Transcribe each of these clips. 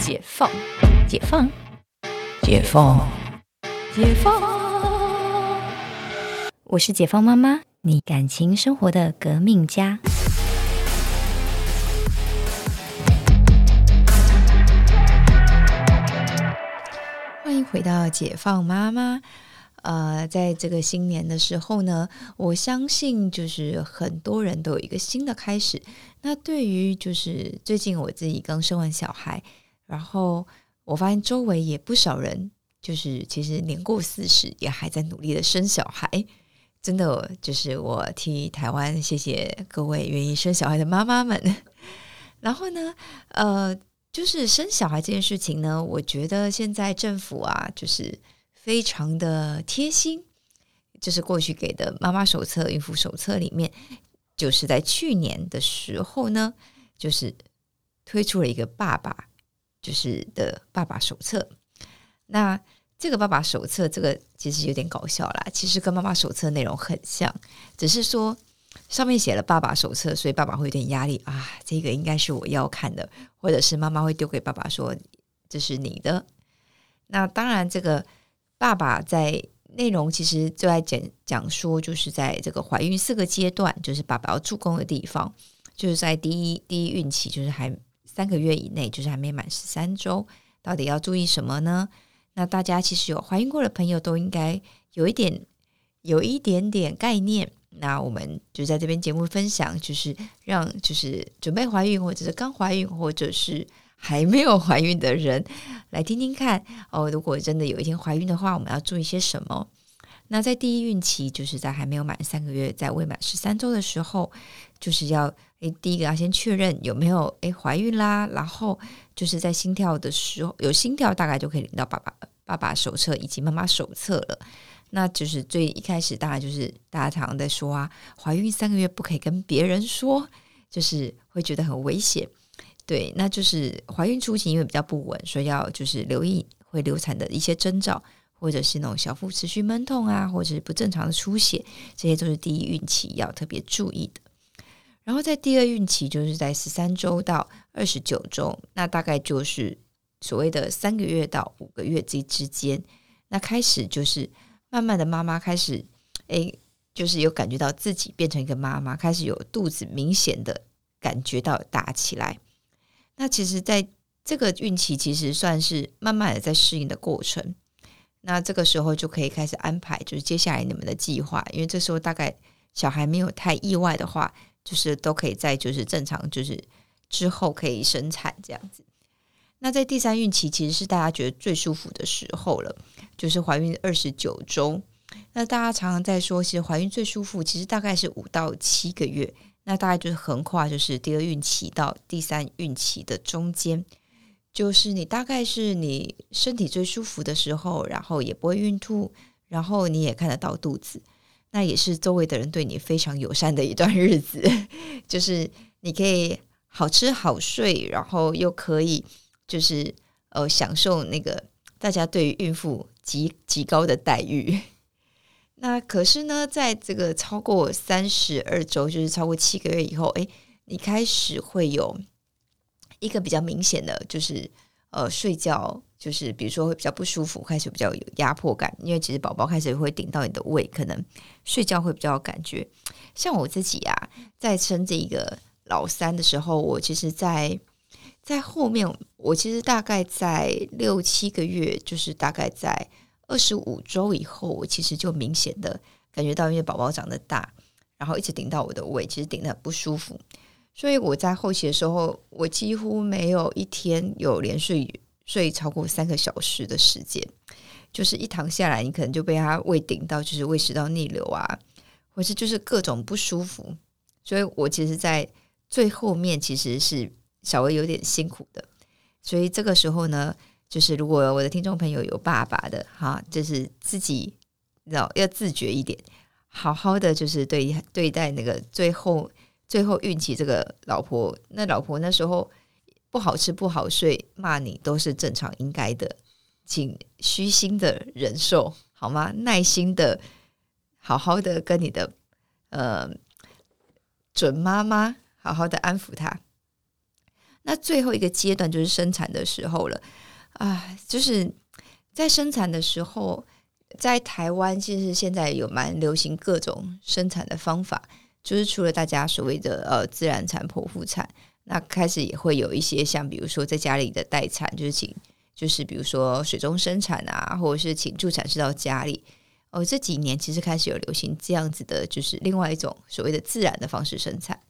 解放，解放，解放，解放。我是解放妈妈，你感情生活的革命家。欢迎回到解放妈妈。呃，在这个新年的时候呢，我相信就是很多人都有一个新的开始。那对于就是最近我自己刚生完小孩，然后我发现周围也不少人，就是其实年过四十也还在努力的生小孩。真的，就是我替台湾谢谢各位愿意生小孩的妈妈们。然后呢，呃，就是生小孩这件事情呢，我觉得现在政府啊，就是非常的贴心，就是过去给的妈妈手册、孕妇手册里面。就是在去年的时候呢，就是推出了一个爸爸，就是的爸爸手册。那这个爸爸手册，这个其实有点搞笑啦。其实跟妈妈手册内容很像，只是说上面写了爸爸手册，所以爸爸会有点压力啊。这个应该是我要看的，或者是妈妈会丢给爸爸说这是你的。那当然，这个爸爸在。内容其实就在讲讲说，就是在这个怀孕四个阶段，就是爸爸要助攻的地方，就是在第一第一孕期，就是还三个月以内，就是还没满十三周，到底要注意什么呢？那大家其实有怀孕过的朋友都应该有一点有一点点概念。那我们就在这边节目分享，就是让就是准备怀孕或者是刚怀孕或者是。还没有怀孕的人来听听看哦。如果真的有一天怀孕的话，我们要注意些什么？那在第一孕期，就是在还没有满三个月，在未满十三周的时候，就是要诶，第一个要先确认有没有诶怀孕啦。然后就是在心跳的时候，有心跳大概就可以领到爸爸爸爸手册以及妈妈手册了。那就是最一开始，大概就是大家常常在说啊，怀孕三个月不可以跟别人说，就是会觉得很危险。对，那就是怀孕初期因为比较不稳，所以要就是留意会流产的一些征兆，或者是那种小腹持续闷痛啊，或者是不正常的出血，这些都是第一孕期要特别注意的。然后在第二孕期，就是在十三周到二十九周，那大概就是所谓的三个月到五个月这之间，那开始就是慢慢的妈妈开始，诶，就是有感觉到自己变成一个妈妈，开始有肚子明显的感觉到大起来。那其实，在这个孕期，其实算是慢慢的在适应的过程。那这个时候就可以开始安排，就是接下来你们的计划。因为这时候大概小孩没有太意外的话，就是都可以在就是正常，就是之后可以生产这样子。那在第三孕期，其实是大家觉得最舒服的时候了，就是怀孕二十九周。那大家常常在说，其实怀孕最舒服，其实大概是五到七个月。那大概就是横跨，就是第二孕期到第三孕期的中间，就是你大概是你身体最舒服的时候，然后也不会孕吐，然后你也看得到肚子，那也是周围的人对你非常友善的一段日子，就是你可以好吃好睡，然后又可以就是呃享受那个大家对于孕妇极极高的待遇。那可是呢，在这个超过三十二周，就是超过七个月以后，哎，你开始会有一个比较明显的，就是呃，睡觉就是比如说会比较不舒服，开始比较有压迫感，因为其实宝宝开始会顶到你的胃，可能睡觉会比较有感觉。像我自己啊，在生这一个老三的时候，我其实，在在后面，我其实大概在六七个月，就是大概在。二十五周以后，我其实就明显的感觉到，因为宝宝长得大，然后一直顶到我的胃，其实顶的不舒服。所以我在后期的时候，我几乎没有一天有连睡睡超过三个小时的时间，就是一躺下来，你可能就被他胃顶到，就是胃食道逆流啊，或是就是各种不舒服。所以我其实，在最后面其实是稍微有点辛苦的。所以这个时候呢。就是如果我的听众朋友有爸爸的哈，就是自己要要自觉一点，好好的就是对对待那个最后最后孕期这个老婆，那老婆那时候不好吃不好睡，骂你都是正常应该的，请虚心的忍受好吗？耐心的好好的跟你的呃准妈妈好好的安抚她。那最后一个阶段就是生产的时候了啊，就是在生产的时候，在台湾其实现在有蛮流行各种生产的方法，就是除了大家所谓的呃自然产、剖腹产，那开始也会有一些像比如说在家里的待产，就是请就是比如说水中生产啊，或者是请助产士到家里。哦，这几年其实开始有流行这样子的，就是另外一种所谓的自然的方式生产。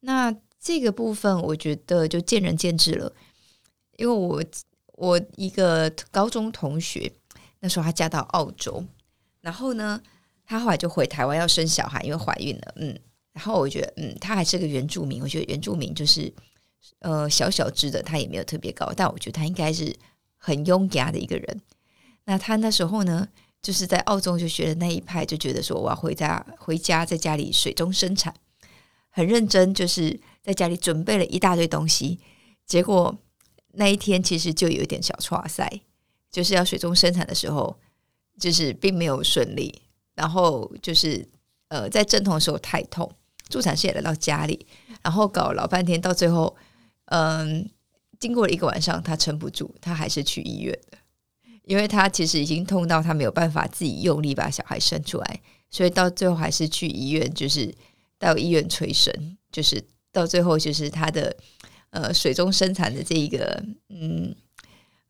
那这个部分我觉得就见仁见智了，因为我我一个高中同学那时候她嫁到澳洲，然后呢，她后来就回台湾要生小孩，因为怀孕了，嗯，然后我觉得，嗯，她还是个原住民，我觉得原住民就是呃小小只的，她也没有特别高，但我觉得她应该是很优雅的一个人。那她那时候呢？就是在澳洲就学的那一派，就觉得说我要回家，回家在家里水中生产，很认真，就是在家里准备了一大堆东西。结果那一天其实就有一点小错赛，就是要水中生产的时候，就是并没有顺利。然后就是呃，在阵痛的时候太痛，助产士也来到家里，然后搞老半天，到最后，嗯，经过了一个晚上，他撑不住，他还是去医院的。因为他其实已经痛到他没有办法自己用力把小孩生出来，所以到最后还是去医院，就是到医院催生，就是到最后就是他的呃水中生产的这一个嗯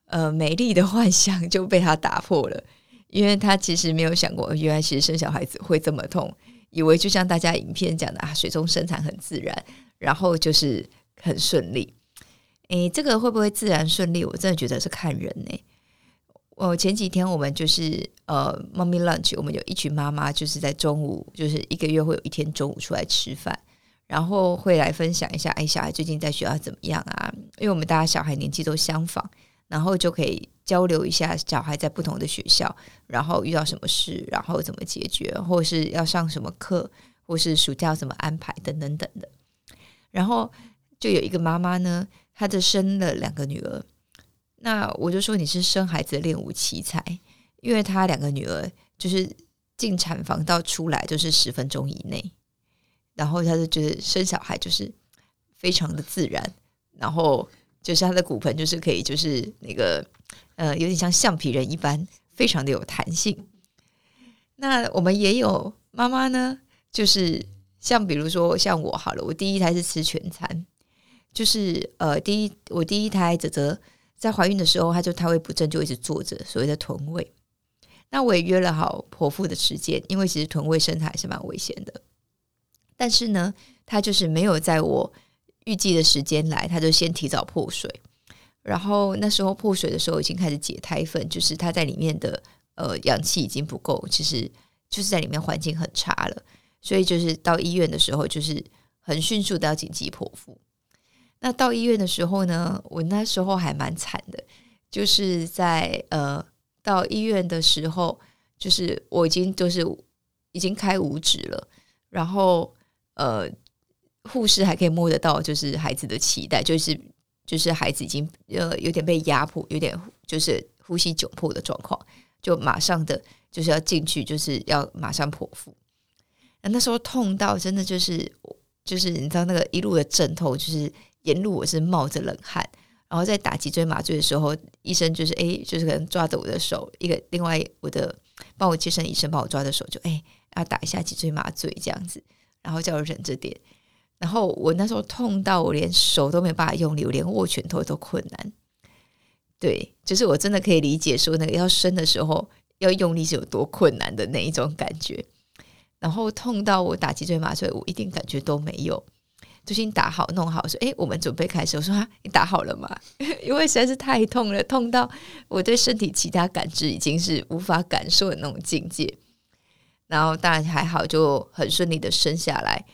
呃美丽的幻想就被他打破了，因为他其实没有想过，原来其实生小孩子会这么痛，以为就像大家影片讲的啊，水中生产很自然，然后就是很顺利。诶，这个会不会自然顺利？我真的觉得是看人呢。哦，前几天我们就是呃，猫咪 lunch，我们有一群妈妈就是在中午，就是一个月会有一天中午出来吃饭，然后会来分享一下，哎，小孩最近在学校怎么样啊？因为我们大家小孩年纪都相仿，然后就可以交流一下小孩在不同的学校，然后遇到什么事，然后怎么解决，或是要上什么课，或是暑假怎么安排等等等的。然后就有一个妈妈呢，她就生了两个女儿。那我就说你是生孩子练武奇才，因为她两个女儿就是进产房到出来就是十分钟以内，然后她就觉得生小孩就是非常的自然，然后就是他的骨盆就是可以就是那个呃有点像橡皮人一般，非常的有弹性。那我们也有妈妈呢，就是像比如说像我好了，我第一胎是吃全餐，就是呃第一我第一胎泽泽。在怀孕的时候，她就胎位不正，就一直坐着，所谓的臀位。那我也约了好剖腹的时间，因为其实臀位生还是蛮危险的。但是呢，她就是没有在我预计的时间来，他就先提早破水。然后那时候破水的时候，已经开始解胎粪，就是他在里面的呃氧气已经不够，其实就是在里面环境很差了。所以就是到医院的时候，就是很迅速的要紧急剖腹。那到医院的时候呢，我那时候还蛮惨的，就是在呃到医院的时候，就是我已经就是已经开五指了，然后呃护士还可以摸得到，就是孩子的脐带，就是就是孩子已经呃有点被压迫，有点就是呼吸窘迫的状况，就马上的就是要进去，就是要马上剖腹。那那时候痛到真的就是就是你知道那个一路的阵痛，就是。沿路我是冒着冷汗，然后在打脊椎麻醉的时候，医生就是哎，就是可能抓着我的手，一个另外我的帮我接生医生帮我抓着手，就哎要打一下脊椎麻醉这样子，然后叫我忍着点。然后我那时候痛到我连手都没办法用力，我连握拳头都困难。对，就是我真的可以理解说那个要生的时候要用力是有多困难的那一种感觉。然后痛到我打脊椎麻醉，我一点感觉都没有。就先打好弄好，说：“哎，我们准备开始。”我说：“啊，你打好了吗？” 因为实在是太痛了，痛到我对身体其他感知已经是无法感受的那种境界。然后当然还好，就很顺利的生下来。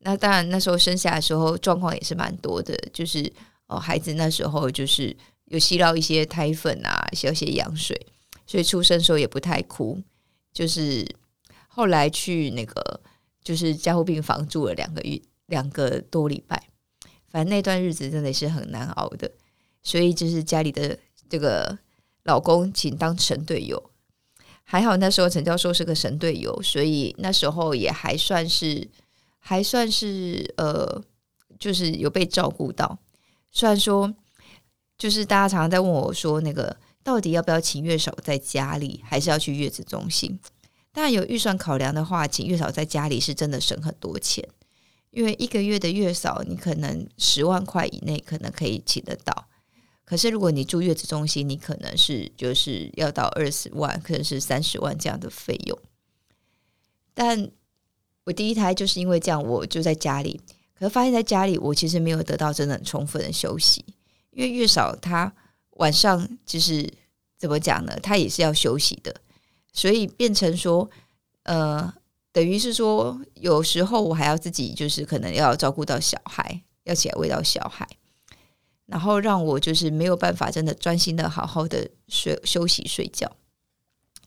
那当然那时候生下来的时候状况也是蛮多的，就是哦，孩子那时候就是有吸到一些胎粉啊，吸一些羊水，所以出生时候也不太哭。就是后来去那个就是加护病房住了两个月。两个多礼拜，反正那段日子真的是很难熬的，所以就是家里的这个老公请当神队友，还好那时候陈教授是个神队友，所以那时候也还算是还算是呃，就是有被照顾到，虽然说，就是大家常常在问我说，那个到底要不要请月嫂在家里，还是要去月子中心？当然有预算考量的话，请月嫂在家里是真的省很多钱，因为一个月的月嫂，你可能十万块以内可能可以请得到。可是如果你住月子中心，你可能是就是要到二十万，可能是三十万这样的费用。但我第一胎就是因为这样，我就在家里，可是发现在家里，我其实没有得到真的很充分的休息，因为月嫂她晚上就是怎么讲呢？她也是要休息的，所以变成说，呃，等于是说，有时候我还要自己就是可能要照顾到小孩，要起来喂到小孩。然后让我就是没有办法真的专心的好好的睡休息睡觉，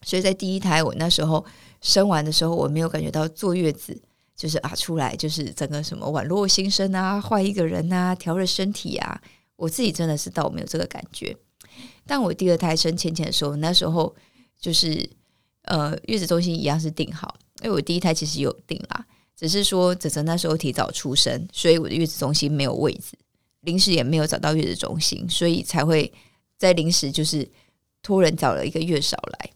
所以在第一胎我那时候生完的时候，我没有感觉到坐月子就是啊出来就是整个什么宛若新生啊，换一个人啊，调热身体啊，我自己真的是倒没有这个感觉。但我第二胎生浅浅的时候，那时候就是呃月子中心一样是订好，因为我第一胎其实有订啦，只是说泽泽那时候提早出生，所以我的月子中心没有位置。临时也没有找到月子中心，所以才会在临时就是托人找了一个月嫂来。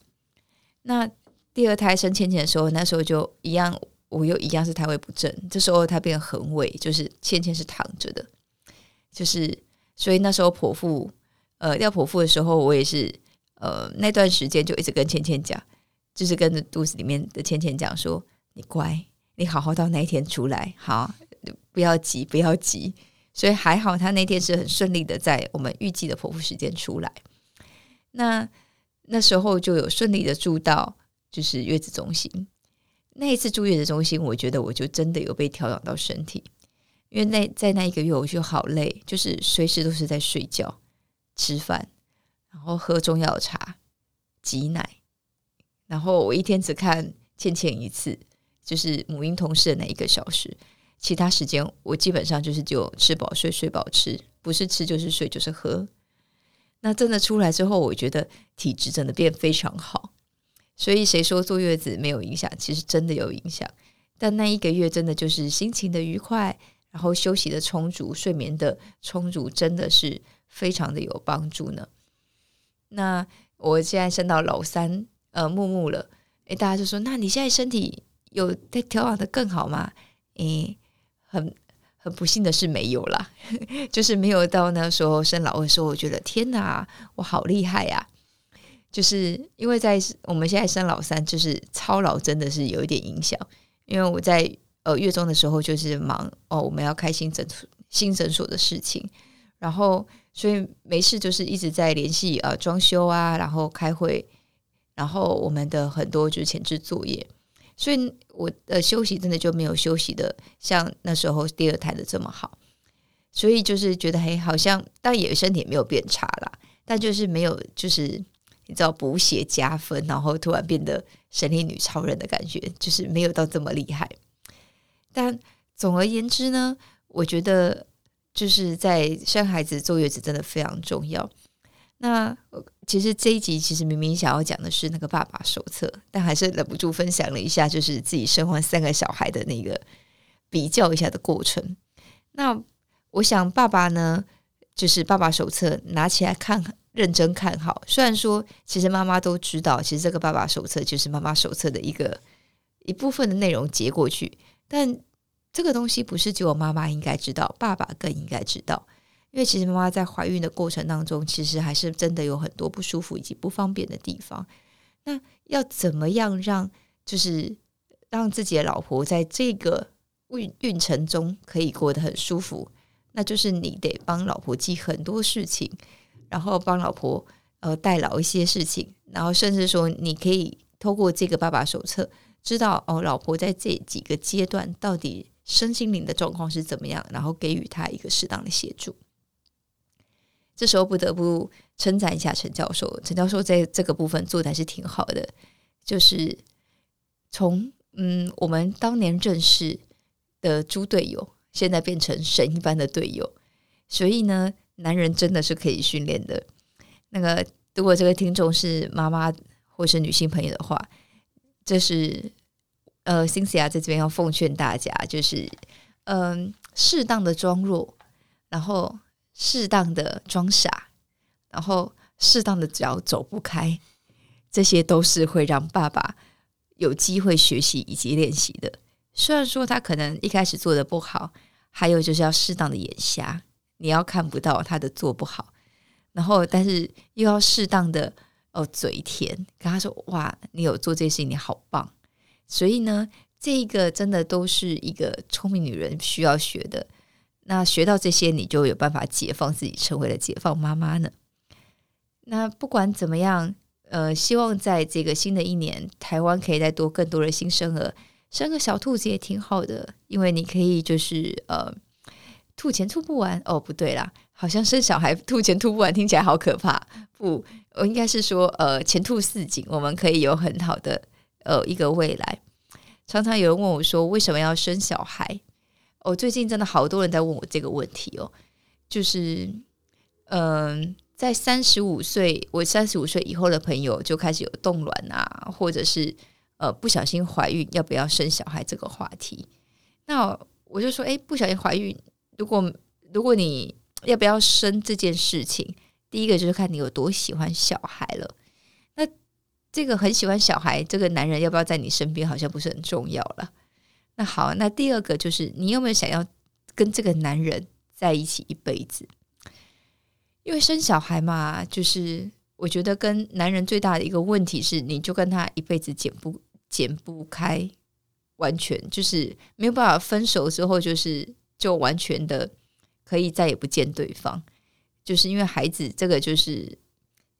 那第二胎生芊芊的时候，那时候就一样，我又一样是胎位不正，这时候她变横位，就是芊芊是躺着的，就是所以那时候剖腹，呃，要剖腹的时候，我也是呃那段时间就一直跟芊芊讲，就是跟着肚子里面的芊芊讲说：“你乖，你好好到那一天出来，好，不要急，不要急。”所以还好，她那天是很顺利的，在我们预计的剖腹时间出来。那那时候就有顺利的住到就是月子中心。那一次住月子中心，我觉得我就真的有被调养到身体，因为那在那一个月我就好累，就是随时都是在睡觉、吃饭，然后喝中药茶、挤奶，然后我一天只看倩倩一次，就是母婴同事的那一个小时。其他时间我基本上就是就吃饱睡，睡饱吃，不是吃就是睡就是喝。那真的出来之后，我觉得体质真的变非常好。所以谁说坐月子没有影响？其实真的有影响。但那一个月真的就是心情的愉快，然后休息的充足，睡眠的充足，真的是非常的有帮助呢。那我现在升到老三，呃，木木了。诶，大家就说，那你现在身体有在调养的更好吗？诶。很很不幸的是没有啦，就是没有到那时候生老二的时候，我觉得天哪，我好厉害呀！就是因为在我们现在生老三，就是操劳真的是有一点影响。因为我在呃月中的时候就是忙哦，我们要开新诊新诊所的事情，然后所以没事就是一直在联系呃装修啊，然后开会，然后我们的很多就是前置作业。所以我的休息真的就没有休息的像那时候第二胎的这么好，所以就是觉得嘿，好像但也身体也没有变差啦，但就是没有就是你知道补血加分，然后突然变得神力女超人的感觉，就是没有到这么厉害。但总而言之呢，我觉得就是在生孩子坐月子真的非常重要。那其实这一集其实明明想要讲的是那个爸爸手册，但还是忍不住分享了一下，就是自己生完三个小孩的那个比较一下的过程。那我想爸爸呢，就是爸爸手册拿起来看，认真看好。虽然说其实妈妈都知道，其实这个爸爸手册就是妈妈手册的一个一部分的内容截过去，但这个东西不是只有妈妈应该知道，爸爸更应该知道。因为其实妈妈在怀孕的过程当中，其实还是真的有很多不舒服以及不方便的地方。那要怎么样让就是让自己的老婆在这个孕孕程中可以过得很舒服？那就是你得帮老婆记很多事情，然后帮老婆呃代劳一些事情，然后甚至说你可以透过这个爸爸手册，知道哦老婆在这几个阶段到底身心灵的状况是怎么样，然后给予她一个适当的协助。这时候不得不称赞一下陈教授，陈教授在这个部分做的还是挺好的。就是从嗯，我们当年认识的猪队友，现在变成神一般的队友。所以呢，男人真的是可以训练的。那个，如果这个听众是妈妈或是女性朋友的话，这是呃，辛西亚在这边要奉劝大家，就是嗯，适当的装弱，然后。适当的装傻，然后适当的脚走不开，这些都是会让爸爸有机会学习以及练习的。虽然说他可能一开始做的不好，还有就是要适当的眼瞎，你要看不到他的做不好，然后但是又要适当的哦嘴甜，跟他说哇，你有做这些事情，你好棒。所以呢，这个真的都是一个聪明女人需要学的。那学到这些，你就有办法解放自己，成为了解放妈妈呢。那不管怎么样，呃，希望在这个新的一年，台湾可以再多更多的新生儿，生个小兔子也挺好的，因为你可以就是呃，吐钱吐不完哦，不对啦，好像生小孩吐钱吐不完，听起来好可怕。不，我应该是说呃，前吐似锦，我们可以有很好的呃一个未来。常常有人问我说，为什么要生小孩？我最近真的好多人在问我这个问题哦，就是，嗯，在三十五岁，我三十五岁以后的朋友就开始有冻卵啊，或者是呃不小心怀孕要不要生小孩这个话题。那我就说，哎，不小心怀孕，如果如果你要不要生这件事情，第一个就是看你有多喜欢小孩了。那这个很喜欢小孩，这个男人要不要在你身边，好像不是很重要了。那好，那第二个就是你有没有想要跟这个男人在一起一辈子？因为生小孩嘛，就是我觉得跟男人最大的一个问题是，你就跟他一辈子剪不剪不开，完全就是没有办法分手之后，就是就完全的可以再也不见对方，就是因为孩子这个就是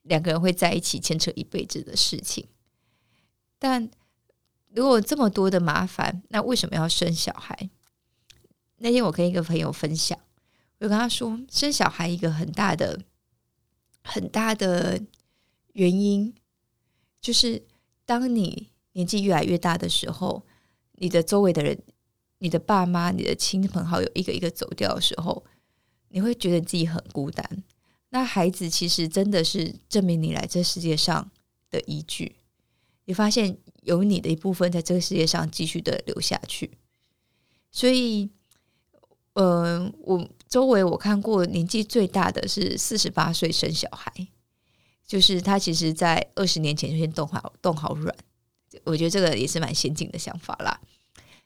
两个人会在一起牵扯一辈子的事情，但。如果这么多的麻烦，那为什么要生小孩？那天我跟一个朋友分享，我跟他说，生小孩一个很大的、很大的原因，就是当你年纪越来越大的时候，你的周围的人、你的爸妈、你的亲朋好友一个一个走掉的时候，你会觉得自己很孤单。那孩子其实真的是证明你来这世界上的依据。你发现。有你的一部分在这个世界上继续的留下去，所以，嗯，我周围我看过年纪最大的是四十八岁生小孩，就是他其实在二十年前就先冻好冻好软，我觉得这个也是蛮先进的想法啦。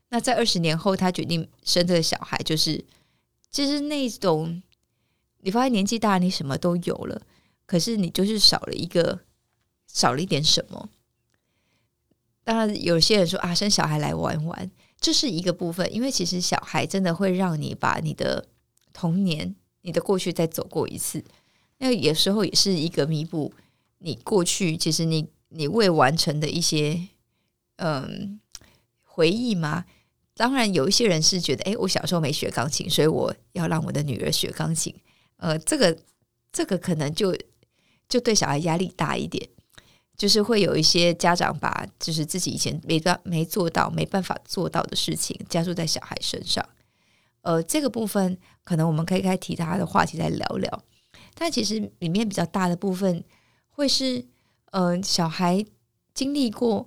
那在二十年后，他决定生这个小孩，就是其实那种你发现年纪大，你什么都有了，可是你就是少了一个，少了一点什么。当然，有些人说啊，生小孩来玩玩，这是一个部分。因为其实小孩真的会让你把你的童年、你的过去再走过一次。那有时候也是一个弥补你过去其实你你未完成的一些嗯回忆嘛？当然，有一些人是觉得，哎，我小时候没学钢琴，所以我要让我的女儿学钢琴。呃，这个这个可能就就对小孩压力大一点。就是会有一些家长把就是自己以前没办没做到、没办法做到的事情加注在小孩身上，呃，这个部分可能我们可以开其他的话题再聊聊。但其实里面比较大的部分会是，嗯，小孩经历过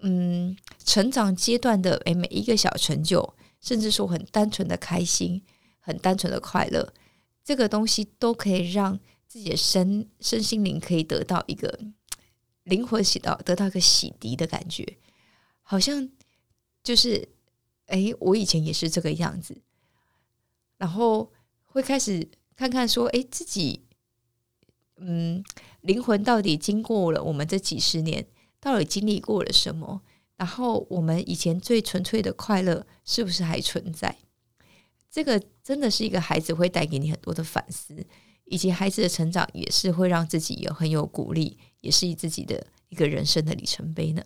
嗯成长阶段的诶每一个小成就，甚至说很单纯的开心、很单纯的快乐，这个东西都可以让自己的身身心灵可以得到一个。灵魂洗到，得到一个洗涤的感觉，好像就是，哎，我以前也是这个样子，然后会开始看看说，哎，自己，嗯，灵魂到底经过了我们这几十年，到底经历过了什么？然后我们以前最纯粹的快乐是不是还存在？这个真的是一个孩子会带给你很多的反思。以及孩子的成长也是会让自己有很有鼓励，也是自己的一个人生的里程碑呢。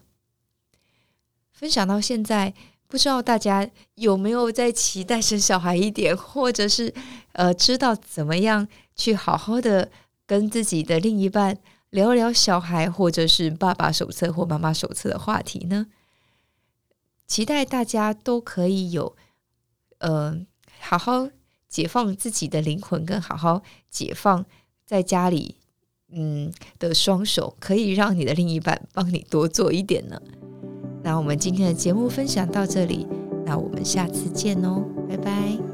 分享到现在，不知道大家有没有在期待生小孩一点，或者是呃知道怎么样去好好的跟自己的另一半聊聊小孩，或者是爸爸手册或妈妈手册的话题呢？期待大家都可以有呃好好。解放自己的灵魂，跟好好解放在家里，嗯的双手，可以让你的另一半帮你多做一点呢。那我们今天的节目分享到这里，那我们下次见哦，拜拜。